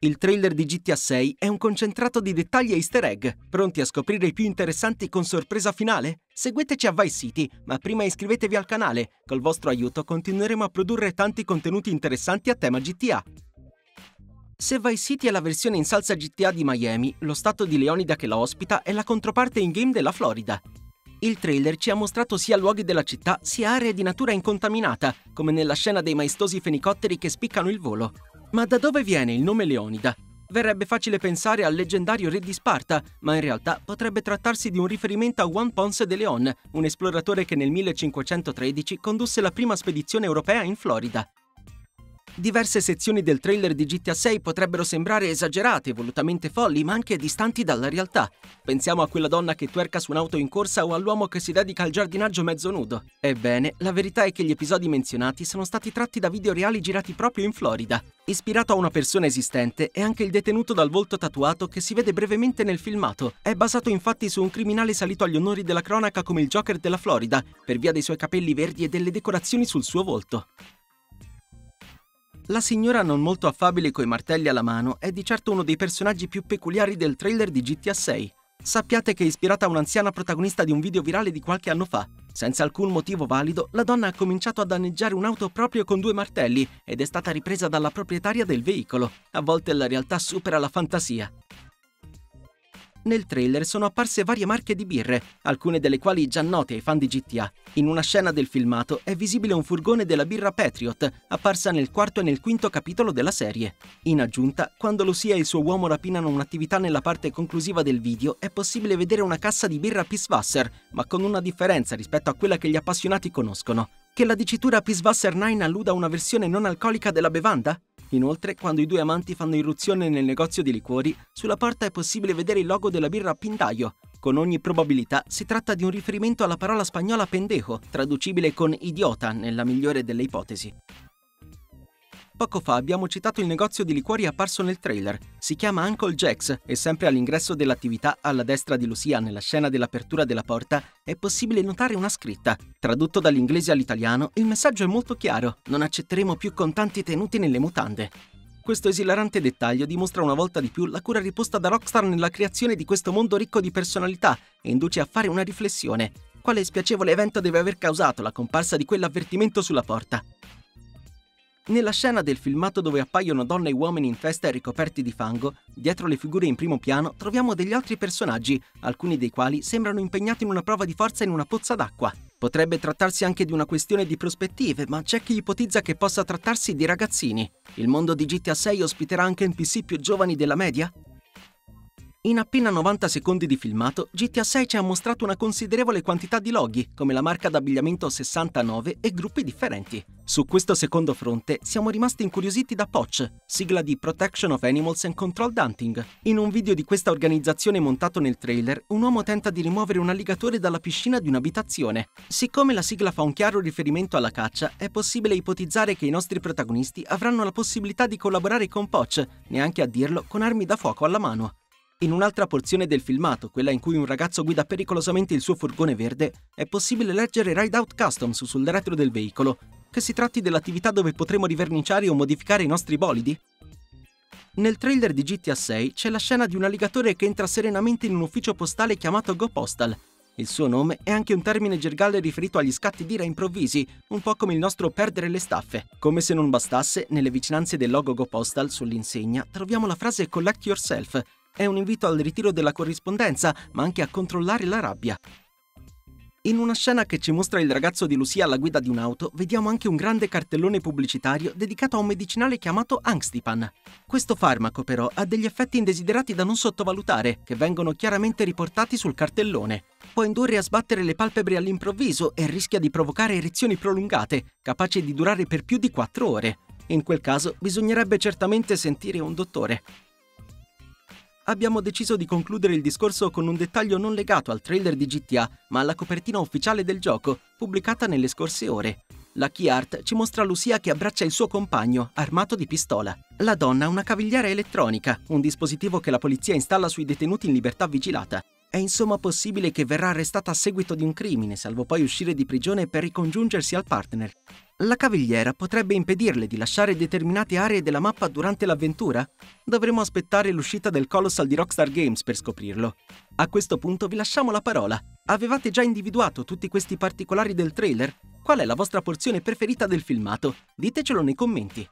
Il trailer di GTA 6 è un concentrato di dettagli e easter egg, pronti a scoprire i più interessanti con sorpresa finale? Seguiteci a Vice City, ma prima iscrivetevi al canale. Col vostro aiuto continueremo a produrre tanti contenuti interessanti a tema GTA. Se Vice City è la versione in salsa GTA di Miami, lo stato di Leonida che la ospita è la controparte in-game della Florida. Il trailer ci ha mostrato sia luoghi della città sia aree di natura incontaminata, come nella scena dei maestosi fenicotteri che spiccano il volo. Ma da dove viene il nome Leonida? Verrebbe facile pensare al leggendario re di Sparta, ma in realtà potrebbe trattarsi di un riferimento a Juan Ponce de Leon, un esploratore che nel 1513 condusse la prima spedizione europea in Florida. Diverse sezioni del trailer di GTA 6 potrebbero sembrare esagerate, volutamente folli, ma anche distanti dalla realtà. Pensiamo a quella donna che twerca su un'auto in corsa o all'uomo che si dedica al giardinaggio mezzo nudo. Ebbene, la verità è che gli episodi menzionati sono stati tratti da video reali girati proprio in Florida. Ispirato a una persona esistente è anche il detenuto dal volto tatuato che si vede brevemente nel filmato. È basato infatti su un criminale salito agli onori della cronaca come il Joker della Florida, per via dei suoi capelli verdi e delle decorazioni sul suo volto. La signora non molto affabile coi martelli alla mano è di certo uno dei personaggi più peculiari del trailer di GTA 6. Sappiate che è ispirata a un'anziana protagonista di un video virale di qualche anno fa. Senza alcun motivo valido, la donna ha cominciato a danneggiare un'auto proprio con due martelli ed è stata ripresa dalla proprietaria del veicolo. A volte la realtà supera la fantasia. Nel trailer sono apparse varie marche di birre, alcune delle quali già note ai fan di GTA. In una scena del filmato è visibile un furgone della birra Patriot, apparsa nel quarto e nel quinto capitolo della serie. In aggiunta, quando Lucia e il suo uomo rapinano un'attività nella parte conclusiva del video, è possibile vedere una cassa di birra Pisswasser, ma con una differenza rispetto a quella che gli appassionati conoscono. Che la dicitura Pisswasser 9 alluda a una versione non alcolica della bevanda? Inoltre, quando i due amanti fanno irruzione nel negozio di liquori, sulla porta è possibile vedere il logo della birra Pindaio. Con ogni probabilità si tratta di un riferimento alla parola spagnola pendejo, traducibile con idiota nella migliore delle ipotesi. Poco fa abbiamo citato il negozio di liquori apparso nel trailer. Si chiama Uncle Jack's e sempre all'ingresso dell'attività, alla destra di Lucia, nella scena dell'apertura della porta, è possibile notare una scritta. Tradotto dall'inglese all'italiano, il messaggio è molto chiaro. Non accetteremo più contanti tenuti nelle mutande. Questo esilarante dettaglio dimostra una volta di più la cura riposta da Rockstar nella creazione di questo mondo ricco di personalità e induce a fare una riflessione. Quale spiacevole evento deve aver causato la comparsa di quell'avvertimento sulla porta? Nella scena del filmato dove appaiono donne e uomini in festa e ricoperti di fango, dietro le figure in primo piano troviamo degli altri personaggi, alcuni dei quali sembrano impegnati in una prova di forza in una pozza d'acqua. Potrebbe trattarsi anche di una questione di prospettive, ma c'è chi ipotizza che possa trattarsi di ragazzini. Il mondo di GTA 6 ospiterà anche NPC più giovani della media? In appena 90 secondi di filmato, GTA 6 ci ha mostrato una considerevole quantità di loghi, come la marca d'abbigliamento 69 e gruppi differenti. Su questo secondo fronte siamo rimasti incuriositi da POCH, sigla di Protection of Animals and Controlled Hunting. In un video di questa organizzazione montato nel trailer, un uomo tenta di rimuovere un alligatore dalla piscina di un'abitazione. Siccome la sigla fa un chiaro riferimento alla caccia, è possibile ipotizzare che i nostri protagonisti avranno la possibilità di collaborare con POCH, neanche a dirlo, con armi da fuoco alla mano. In un'altra porzione del filmato, quella in cui un ragazzo guida pericolosamente il suo furgone verde, è possibile leggere Ride Out Customs sul retro del veicolo, che si tratti dell'attività dove potremo riverniciare o modificare i nostri bolidi? Nel trailer di GTA 6 c'è la scena di un alligatore che entra serenamente in un ufficio postale chiamato Go Postal. Il suo nome è anche un termine gergale riferito agli scatti d'ira improvvisi, un po' come il nostro perdere le staffe. Come se non bastasse, nelle vicinanze del logo Go Postal sull'insegna troviamo la frase Collect Yourself, è un invito al ritiro della corrispondenza, ma anche a controllare la rabbia. In una scena che ci mostra il ragazzo di Lucia alla guida di un'auto, vediamo anche un grande cartellone pubblicitario dedicato a un medicinale chiamato Angstipan. Questo farmaco, però, ha degli effetti indesiderati da non sottovalutare, che vengono chiaramente riportati sul cartellone. Può indurre a sbattere le palpebre all'improvviso e rischia di provocare erezioni prolungate, capaci di durare per più di 4 ore. In quel caso bisognerebbe certamente sentire un dottore abbiamo deciso di concludere il discorso con un dettaglio non legato al trailer di GTA, ma alla copertina ufficiale del gioco, pubblicata nelle scorse ore. La key art ci mostra Lucia che abbraccia il suo compagno, armato di pistola. La donna ha una cavigliera elettronica, un dispositivo che la polizia installa sui detenuti in libertà vigilata. È insomma possibile che verrà arrestata a seguito di un crimine, salvo poi uscire di prigione per ricongiungersi al partner. La cavigliera potrebbe impedirle di lasciare determinate aree della mappa durante l'avventura? Dovremo aspettare l'uscita del Colossal di Rockstar Games per scoprirlo. A questo punto vi lasciamo la parola. Avevate già individuato tutti questi particolari del trailer? Qual è la vostra porzione preferita del filmato? Ditecelo nei commenti.